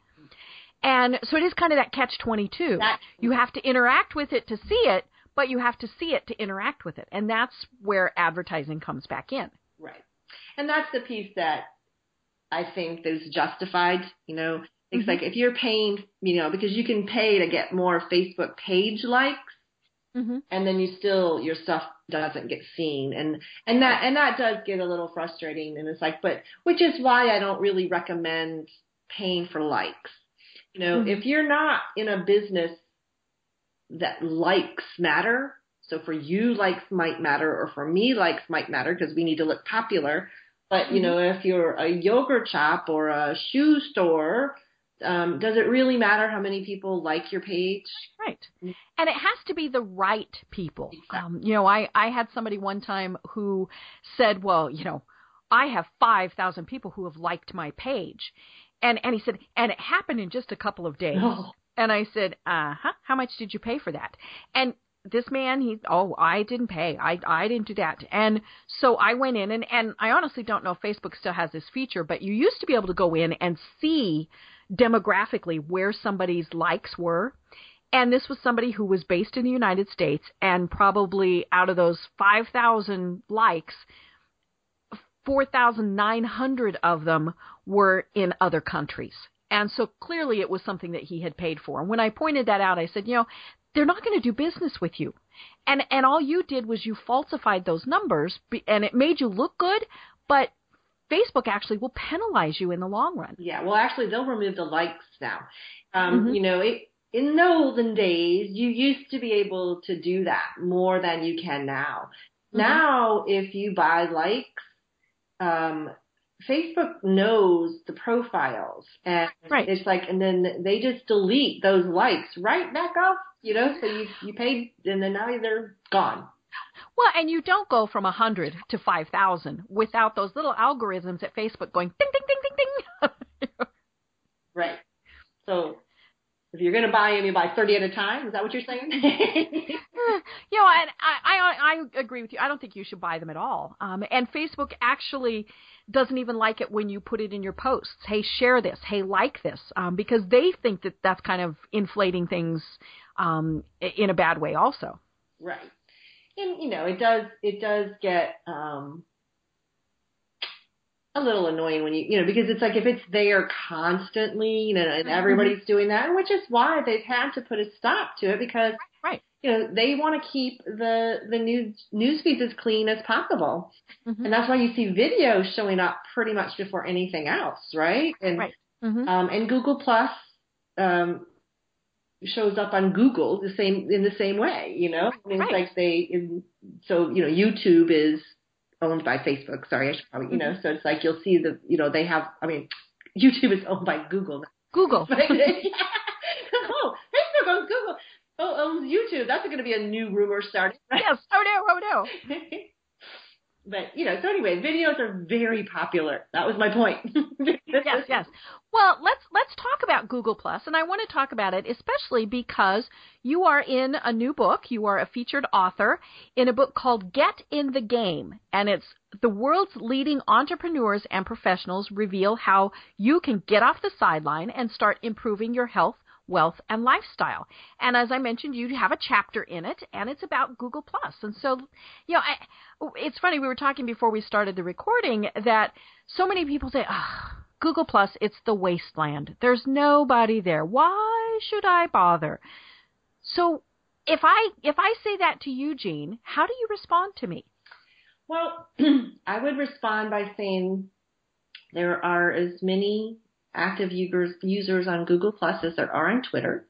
And so it is kind of that catch 22. You have to interact with it to see it, but you have to see it to interact with it. And that's where advertising comes back in. Right. And that's the piece that I think is justified, you know. It's mm-hmm. like if you're paying, you know, because you can pay to get more Facebook page likes, mm-hmm. and then you still your stuff doesn't get seen and and that and that does get a little frustrating and it's like but which is why I don't really recommend paying for likes. You know, mm-hmm. if you're not in a business that likes matter, so for you likes might matter or for me likes might matter because we need to look popular, but you mm-hmm. know, if you're a yogurt shop or a shoe store, um, does it really matter how many people like your page? Right. And it has to be the right people. Exactly. Um, you know, I, I had somebody one time who said, well, you know, I have 5,000 people who have liked my page. And, and he said, and it happened in just a couple of days. Oh. And I said, uh huh, how much did you pay for that? And this man he oh i didn't pay i i didn't do that and so i went in and and i honestly don't know if facebook still has this feature but you used to be able to go in and see demographically where somebody's likes were. And this was somebody who was based in the United States, and probably out of those 5,000 likes, 4,900 of them were in other countries. And so clearly it was something that he had paid for. And when I pointed that out, I said, you know, they're not going to do business with you. And and all you did was you falsified those numbers and it made you look good, but Facebook actually will penalize you in the long run. Yeah, well, actually, they'll remove the likes now. Um, mm-hmm. You know, it, in the olden days, you used to be able to do that more than you can now. Mm-hmm. Now, if you buy likes, um, Facebook knows the profiles and right. it's like, and then they just delete those likes right back off, you know, so you, you paid and then now they're gone. Well, and you don't go from a 100 to 5,000 without those little algorithms at Facebook going ding, ding, ding, ding, ding. right. So if you're going to buy them, you buy 30 at a time. Is that what you're saying? you know, and I, I, I agree with you. I don't think you should buy them at all. Um, and Facebook actually doesn't even like it when you put it in your posts. Hey, share this. Hey, like this. Um, because they think that that's kind of inflating things um, in a bad way also. Right and you know it does it does get um a little annoying when you, you know, because it's like if it's there constantly, you know, and everybody's mm-hmm. doing that, which is why they've had to put a stop to it because, right. you know, they want to keep the the news news feeds as clean as possible, mm-hmm. and that's why you see videos showing up pretty much before anything else, right? And right. Mm-hmm. um, and Google Plus um, shows up on Google the same in the same way, you know. I mean, right. it's like they, in, so you know, YouTube is owned by Facebook. Sorry, I should probably, you know, mm-hmm. so it's like you'll see the, you know, they have, I mean, YouTube is owned by Google. Google. oh, Facebook owns Google. Oh, owns YouTube. That's going to be a new rumor starting. Right? Yes. Oh no. Oh no. but you know, so anyway, videos are very popular. That was my point. yes, yes. Well, let's let's talk about Google Plus, and I want to talk about it especially because you are in a new book. You are a featured author in a book called Get in the Game, and it's the world's leading entrepreneurs and professionals reveal how you can get off the sideline and start improving your health wealth and lifestyle. And as I mentioned, you have a chapter in it, and it's about Google Plus. And so, you know, I, it's funny we were talking before we started the recording that so many people say, "Ah, oh, Google Plus, it's the wasteland. There's nobody there. Why should I bother?" So, if I if I say that to you, Jean, how do you respond to me? Well, I would respond by saying there are as many active users, users on Google Plus as there are on Twitter.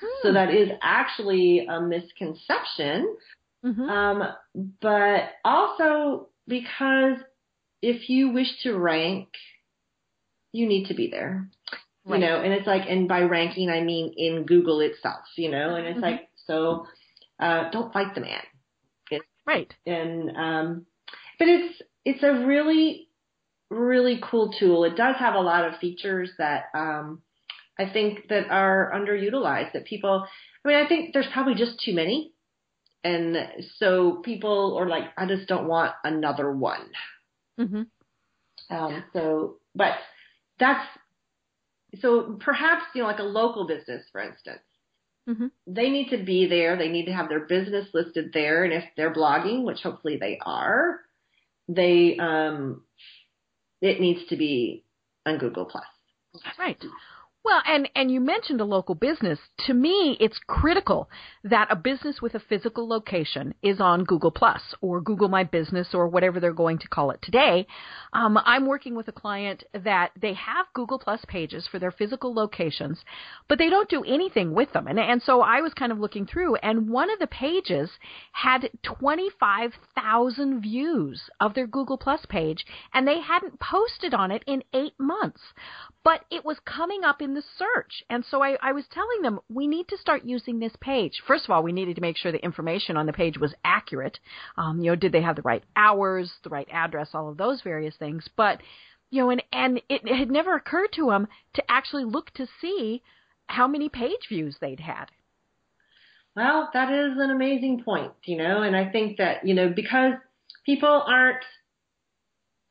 Hmm. So that is actually a misconception. Mm-hmm. Um, but also because if you wish to rank, you need to be there. Right. You know, and it's like, and by ranking, I mean in Google itself, you know, and it's mm-hmm. like, so, uh, don't fight the man. It's, right. And, um, but it's, it's a really really cool tool. It does have a lot of features that um, I think that are underutilized. That people, I mean, I think there's probably just too many, and so people are like, I just don't want another one. Mm-hmm. Um, so, but that's so perhaps you know, like a local business, for instance. Mm-hmm. They need to be there. They need to have their business listed there, and if they're blogging, which hopefully they are, they um, it needs to be on Google Plus. Right. Well, and and you mentioned a local business. To me, it's critical that a business with a physical location is on Google Plus or Google My Business or whatever they're going to call it today. Um, I'm working with a client that they have Google Plus pages for their physical locations, but they don't do anything with them. And and so I was kind of looking through, and one of the pages had 25,000 views of their Google Plus page, and they hadn't posted on it in eight months but it was coming up in the search. And so I, I was telling them, we need to start using this page. First of all, we needed to make sure the information on the page was accurate. Um, you know, did they have the right hours, the right address, all of those various things. But, you know, and, and it, it had never occurred to them to actually look to see how many page views they'd had. Well, that is an amazing point, you know, and I think that, you know, because people aren't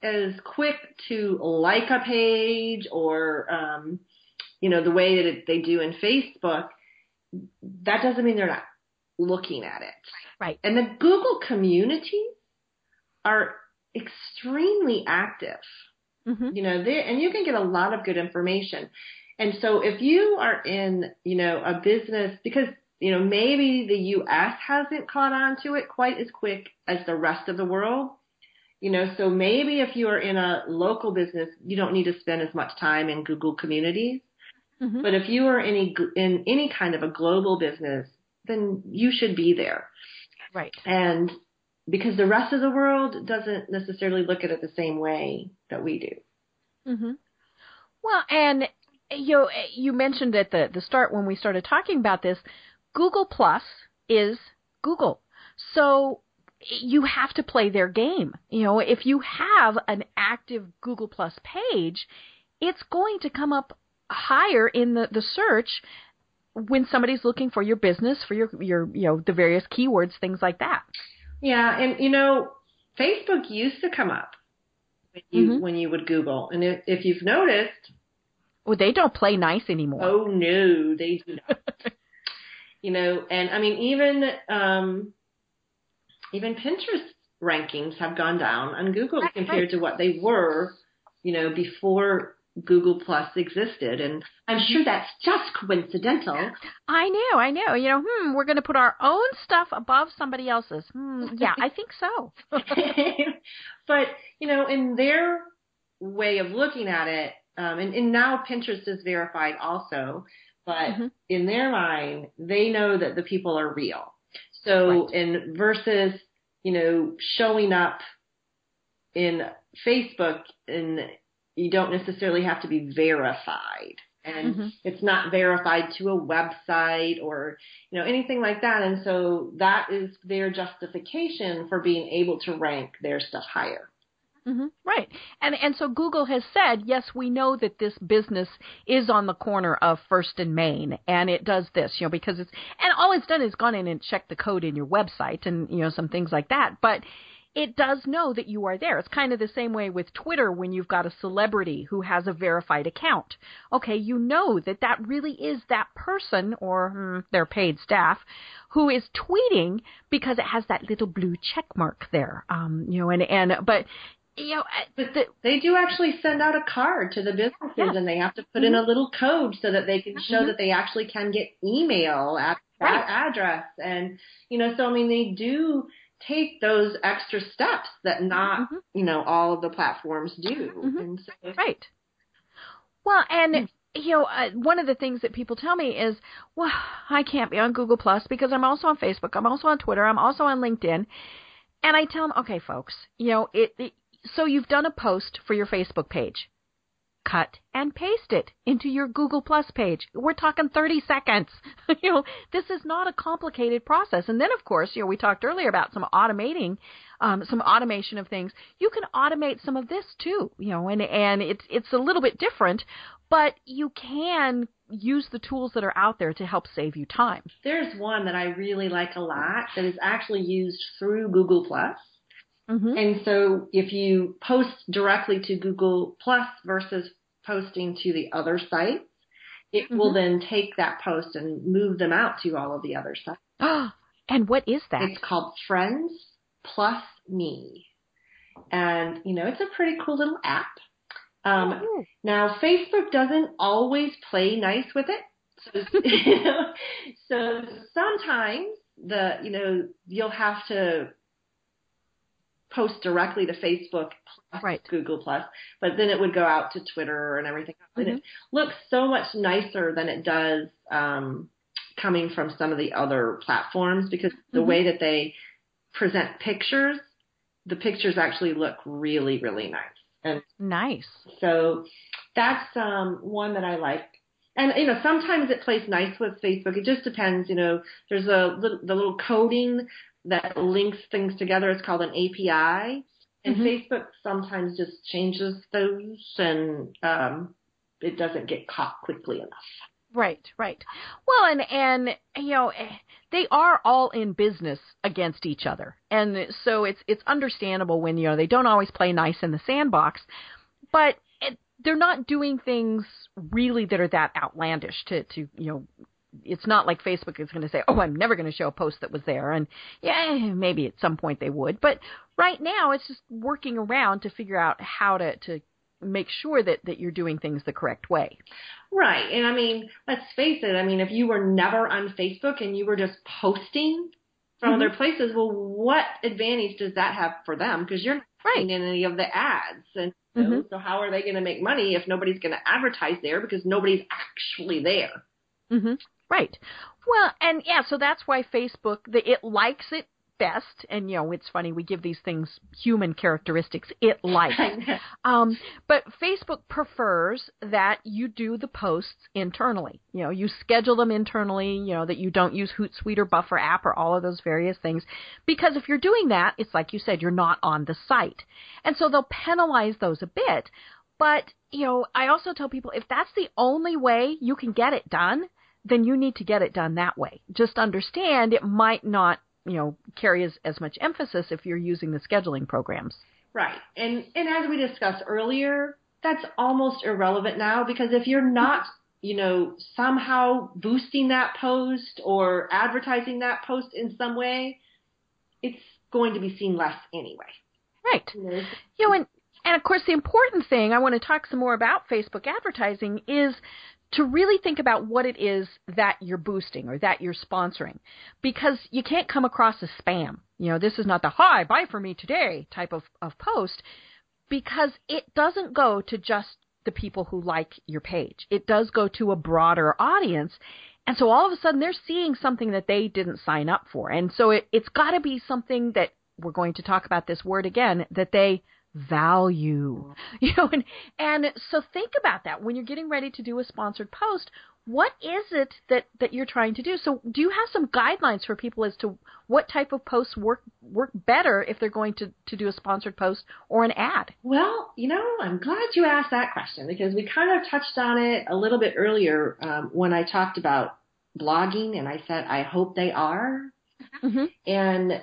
as quick to like a page or um, you know the way that it, they do in Facebook, that doesn't mean they're not looking at it. Right. And the Google communities are extremely active. Mm-hmm. You know, they, and you can get a lot of good information. And so if you are in, you know, a business because you know, maybe the US hasn't caught on to it quite as quick as the rest of the world. You know, so maybe if you are in a local business, you don't need to spend as much time in Google communities. Mm-hmm. But if you are in any, in any kind of a global business, then you should be there. Right. And because the rest of the world doesn't necessarily look at it the same way that we do. Mm-hmm. Well, and you you mentioned at the the start when we started talking about this, Google Plus is Google. So you have to play their game. You know, if you have an active Google Plus page, it's going to come up higher in the, the search when somebody's looking for your business, for your your you know the various keywords, things like that. Yeah, and you know, Facebook used to come up when you mm-hmm. when you would Google, and if, if you've noticed, well, they don't play nice anymore. Oh no, they do not. you know, and I mean even um even Pinterest rankings have gone down on Google compared right. to what they were you know, before Google Plus existed. And I'm sure that's just coincidental. I know, I know. You know, hmm, we're going to put our own stuff above somebody else's. Hmm, yeah, I think so. but, you know, in their way of looking at it, um, and, and now Pinterest is verified also, but mm-hmm. in their mind, they know that the people are real. So, right. in versus, you know, showing up in Facebook and you don't necessarily have to be verified and mm-hmm. it's not verified to a website or you know anything like that and so that is their justification for being able to rank their stuff higher Mm-hmm. Right. And and so Google has said, yes, we know that this business is on the corner of First and Main, and it does this, you know, because it's and all it's done is gone in and checked the code in your website and you know some things like that, but it does know that you are there. It's kind of the same way with Twitter when you've got a celebrity who has a verified account. Okay, you know that that really is that person or hmm, their paid staff who is tweeting because it has that little blue check mark there. Um, you know, and and but you know, the, they do actually send out a card to the businesses, yes. and they have to put mm-hmm. in a little code so that they can show mm-hmm. that they actually can get email at that right. address. And you know, so I mean, they do take those extra steps that not mm-hmm. you know all of the platforms do. Mm-hmm. And so, right. Well, and mm. you know, uh, one of the things that people tell me is, well, I can't be on Google Plus because I'm also on Facebook, I'm also on Twitter, I'm also on LinkedIn. And I tell them, okay, folks, you know, it, it so you've done a post for your Facebook page. Cut and paste it into your Google Plus page. We're talking 30 seconds. you know, this is not a complicated process. And then, of course, you know, we talked earlier about some automating, um, some automation of things. You can automate some of this too. You know, and and it's it's a little bit different, but you can use the tools that are out there to help save you time. There's one that I really like a lot that is actually used through Google Plus Mm-hmm. And so if you post directly to Google Plus versus posting to the other sites, it mm-hmm. will then take that post and move them out to all of the other sites. and what is that? It's called Friends Plus Me. And, you know, it's a pretty cool little app. Um, oh. Now, Facebook doesn't always play nice with it. So, so sometimes the, you know, you'll have to post directly to Facebook plus right. Google Plus, but then it would go out to Twitter and everything. Mm-hmm. And it mm-hmm. looks so much nicer than it does um, coming from some of the other platforms because mm-hmm. the way that they present pictures, the pictures actually look really, really nice. And nice. So that's um, one that I like. And you know, sometimes it plays nice with Facebook. It just depends. You know, there's a the little coding that links things together. It's called an API. And mm-hmm. Facebook sometimes just changes those and um, it doesn't get caught quickly enough. Right, right. Well, and and you know they are all in business against each other, and so it's it's understandable when you know they don't always play nice in the sandbox, but it, they're not doing things really that are that outlandish to to you know it's not like Facebook is going to say, "Oh, I'm never going to show a post that was there." And yeah, maybe at some point they would, but right now it's just working around to figure out how to to make sure that that you're doing things the correct way. Right. And I mean, let's face it. I mean, if you were never on Facebook and you were just posting from mm-hmm. other places, well, what advantage does that have for them? Because you're not right. in any of the ads, and mm-hmm. so how are they going to make money if nobody's going to advertise there because nobody's actually there? Mm-hmm. Right. Well, and yeah, so that's why Facebook the, it likes it best and you know it's funny we give these things human characteristics it likes um but facebook prefers that you do the posts internally. You know you schedule them internally you know that you don't use hootsuite or buffer app or all of those various things because if you're doing that it's like you said you're not on the site. And so they'll penalize those a bit but you know i also tell people if that's the only way you can get it done then you need to get it done that way. Just understand it might not, you know, carry as, as much emphasis if you're using the scheduling programs. Right. And and as we discussed earlier, that's almost irrelevant now because if you're not, you know, somehow boosting that post or advertising that post in some way, it's going to be seen less anyway. Right. You know, you know and And of course, the important thing I want to talk some more about Facebook advertising is to really think about what it is that you're boosting or that you're sponsoring because you can't come across as spam. You know, this is not the hi, buy for me today type of, of post because it doesn't go to just the people who like your page. It does go to a broader audience. And so all of a sudden they're seeing something that they didn't sign up for. And so it, it's got to be something that we're going to talk about this word again that they value. You know, and and so think about that when you're getting ready to do a sponsored post. What is it that that you're trying to do? So, do you have some guidelines for people as to what type of posts work work better if they're going to to do a sponsored post or an ad? Well, you know, I'm glad you asked that question because we kind of touched on it a little bit earlier um, when I talked about blogging, and I said I hope they are, mm-hmm. and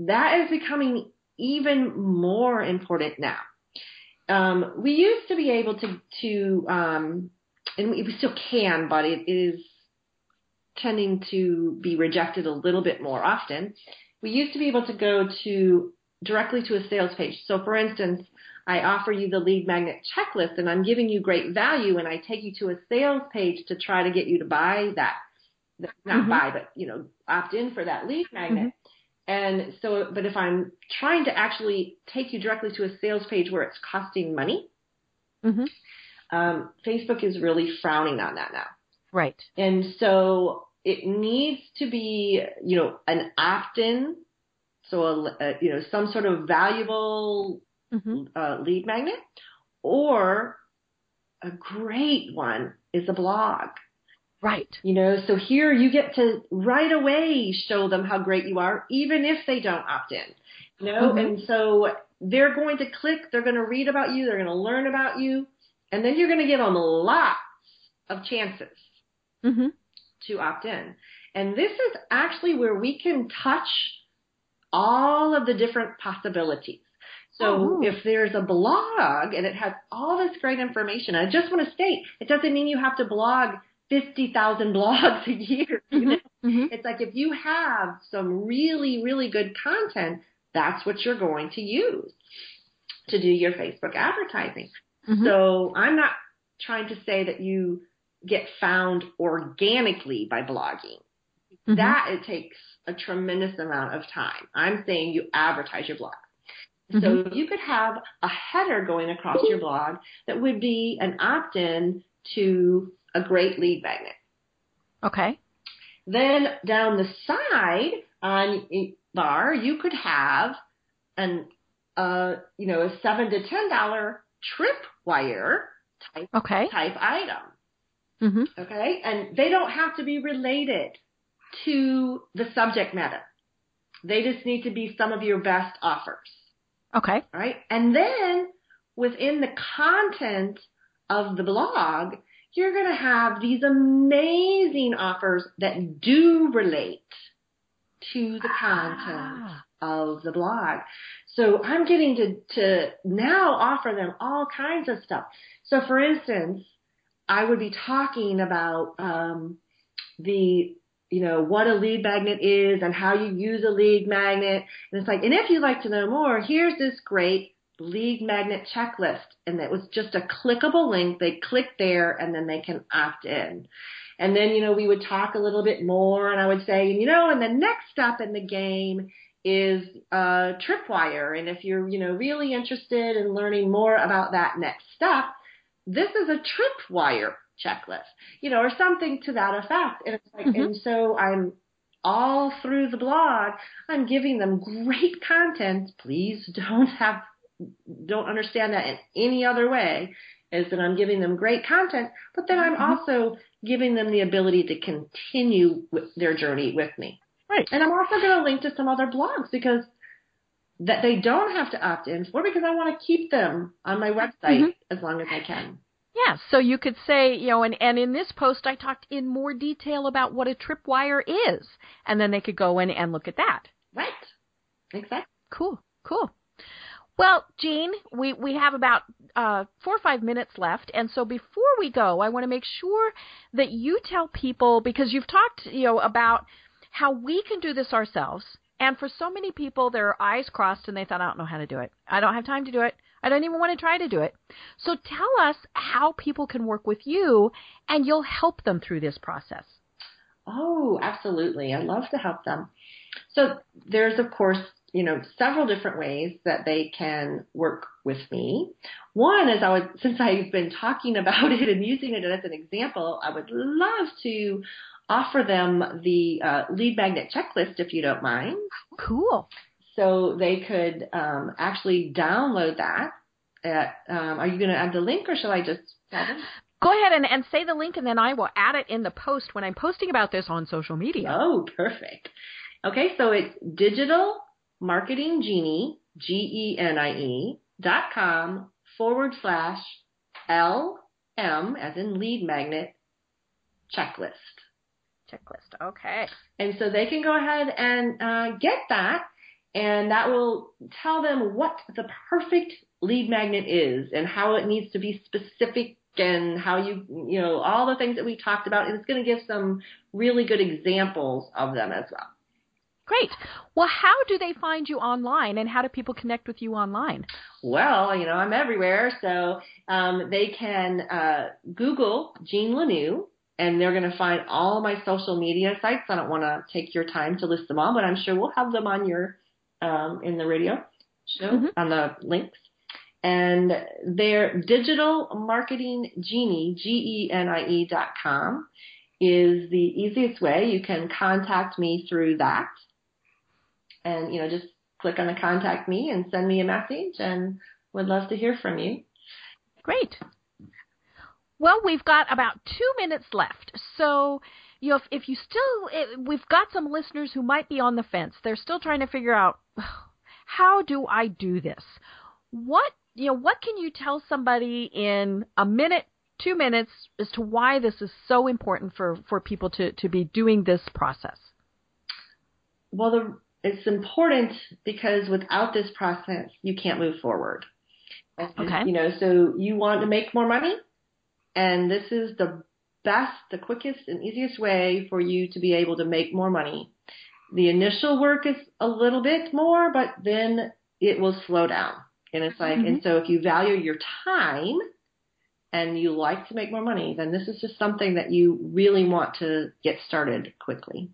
that is becoming even more important now. Um, we used to be able to, to um, and we still can, but it is tending to be rejected a little bit more often. We used to be able to go to directly to a sales page. So, for instance, I offer you the lead magnet checklist and I'm giving you great value and I take you to a sales page to try to get you to buy that. Not mm-hmm. buy, but, you know, opt in for that lead magnet. Mm-hmm. And so, but if I'm trying to actually take you directly to a sales page where it's costing money, mm-hmm. um, Facebook is really frowning on that now. Right. And so it needs to be, you know, an opt-in, so a, a you know some sort of valuable mm-hmm. uh, lead magnet, or a great one is a blog. Right. You know, so here you get to right away show them how great you are, even if they don't opt in. You know, mm-hmm. and so they're going to click, they're going to read about you, they're going to learn about you, and then you're going to give them lots of chances mm-hmm. to opt in. And this is actually where we can touch all of the different possibilities. So oh. if there's a blog and it has all this great information, I just want to state, it doesn't mean you have to blog 50,000 blogs a year. You mm-hmm. know? mm-hmm. It's like if you have some really, really good content, that's what you're going to use to do your Facebook advertising. Mm-hmm. So I'm not trying to say that you get found organically by blogging. Mm-hmm. That it takes a tremendous amount of time. I'm saying you advertise your blog. So mm-hmm. you could have a header going across your blog that would be an opt-in to a great lead magnet. Okay. Then down the side on bar, you could have an, uh, you know, a seven to ten dollar tripwire type okay. type item. Mm-hmm. Okay, and they don't have to be related to the subject matter. They just need to be some of your best offers. Okay. All right, and then within the content of the blog, you're going to have these amazing offers that do relate to the content ah. of the blog. So I'm getting to, to now offer them all kinds of stuff. So for instance, I would be talking about um, the you know what a lead magnet is and how you use a lead magnet and it's like and if you'd like to know more here's this great lead magnet checklist and it was just a clickable link. They click there and then they can opt in. And then, you know, we would talk a little bit more and I would say, you know, and the next step in the game is uh, Tripwire. And if you're, you know, really interested in learning more about that next step, this is a Tripwire checklist, you know, or something to that effect. And it's like, mm-hmm. and so I'm all through the blog, I'm giving them great content. Please don't have don't understand that in any other way is that I'm giving them great content, but then I'm mm-hmm. also giving them the ability to continue with their journey with me. Right. And I'm also going to link to some other blogs because that they don't have to opt in for because I want to keep them on my website mm-hmm. as long as I can. Yeah, so you could say, you know, and, and in this post I talked in more detail about what a tripwire is, and then they could go in and look at that. Right. Exactly. Cool. Cool. Well, Jean, we, we have about uh, four or five minutes left, and so before we go, I want to make sure that you tell people because you've talked, you know, about how we can do this ourselves. And for so many people, their eyes crossed and they thought, I don't know how to do it. I don't have time to do it. I don't even want to try to do it. So tell us how people can work with you and you'll help them through this process. Oh, absolutely. I love to help them. So there's, of course, you know, several different ways that they can work with me. One is I would, since I've been talking about it and using it as an example, I would love to offer them the uh, lead magnet checklist if you don't mind. Cool. So they could um, actually download that. At, um, are you going to add the link or shall I just? Go ahead and, and say the link, and then I will add it in the post when I'm posting about this on social media. Oh, perfect. Okay, so it's digital marketing genie, G E N I E, dot com forward slash L M as in lead magnet checklist. Checklist. Okay. And so they can go ahead and uh, get that, and that will tell them what the perfect lead magnet is and how it needs to be specific and how you, you know, all the things that we talked about. And it's going to give some really good examples of them as well. Great. Well, how do they find you online and how do people connect with you online? Well, you know, I'm everywhere. So um, they can uh, Google Jean Lanoue and they're going to find all my social media sites. I don't want to take your time to list them all, but I'm sure we'll have them on your, um, in the radio show, mm-hmm. on the links. And their digital marketing genie, G-E-N-I-E dot com is the easiest way. You can contact me through that and you know just click on the contact me and send me a message and would love to hear from you. Great. Well, we've got about two minutes left. So, you know, if, if you still, if, we've got some listeners who might be on the fence. They're still trying to figure out how do I do this? What, you know, what can you tell somebody in a minute, two minutes as to why this is so important for, for people to, to be doing this process? Well, the it's important because without this process, you can't move forward. Okay. You know, so you want to make more money, and this is the best, the quickest, and easiest way for you to be able to make more money. The initial work is a little bit more, but then it will slow down. And it's like, mm-hmm. and so if you value your time and you like to make more money, then this is just something that you really want to get started quickly.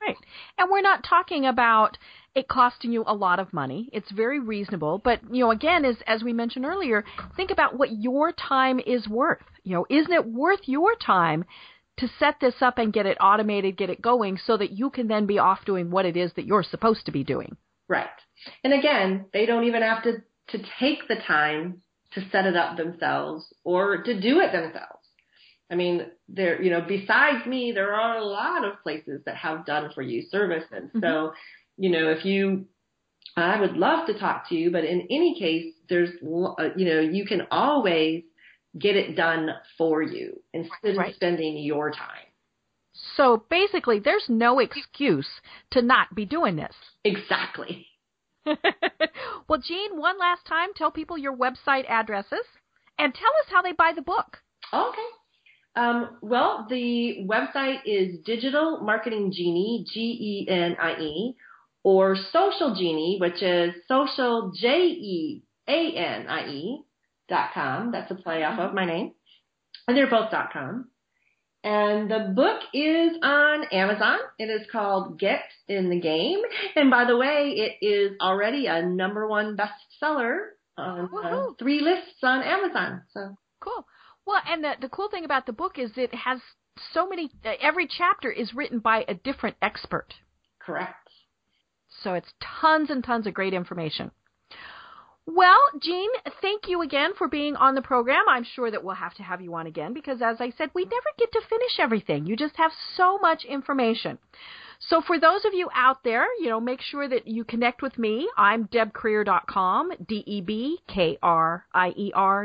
Right. And we're not talking about it costing you a lot of money. It's very reasonable. But, you know, again, as, as we mentioned earlier, think about what your time is worth. You know, isn't it worth your time to set this up and get it automated, get it going so that you can then be off doing what it is that you're supposed to be doing? Right. And again, they don't even have to, to take the time to set it up themselves or to do it themselves. I mean, there, you know, besides me, there are a lot of places that have done for you services. Mm-hmm. So, you know, if you, I would love to talk to you, but in any case, there's, uh, you know, you can always get it done for you instead right. of spending your time. So basically, there's no excuse to not be doing this. Exactly. well, Jean, one last time, tell people your website addresses and tell us how they buy the book. Okay. Um, well, the website is Digital Marketing Genie, G E N I E, or Social Jeanie, which is Social J E A N I E dot com. That's a play off of my name, and they're both dot com. And the book is on Amazon. It is called Get in the Game. And by the way, it is already a number one bestseller on uh, three lists on Amazon. So cool. Well, and the the cool thing about the book is it has so many. Every chapter is written by a different expert. Correct. So it's tons and tons of great information. Well, Jean, thank you again for being on the program. I'm sure that we'll have to have you on again because, as I said, we never get to finish everything. You just have so much information. So for those of you out there, you know, make sure that you connect with me. I'm debkrier.com, D-E-B-K-R-I-E-R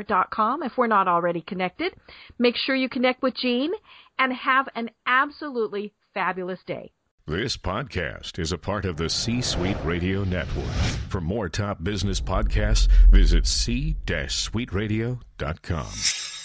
dot com, if we're not already connected. Make sure you connect with Jean and have an absolutely fabulous day. This podcast is a part of the C Suite Radio Network. For more top business podcasts, visit c-suiteradio.com.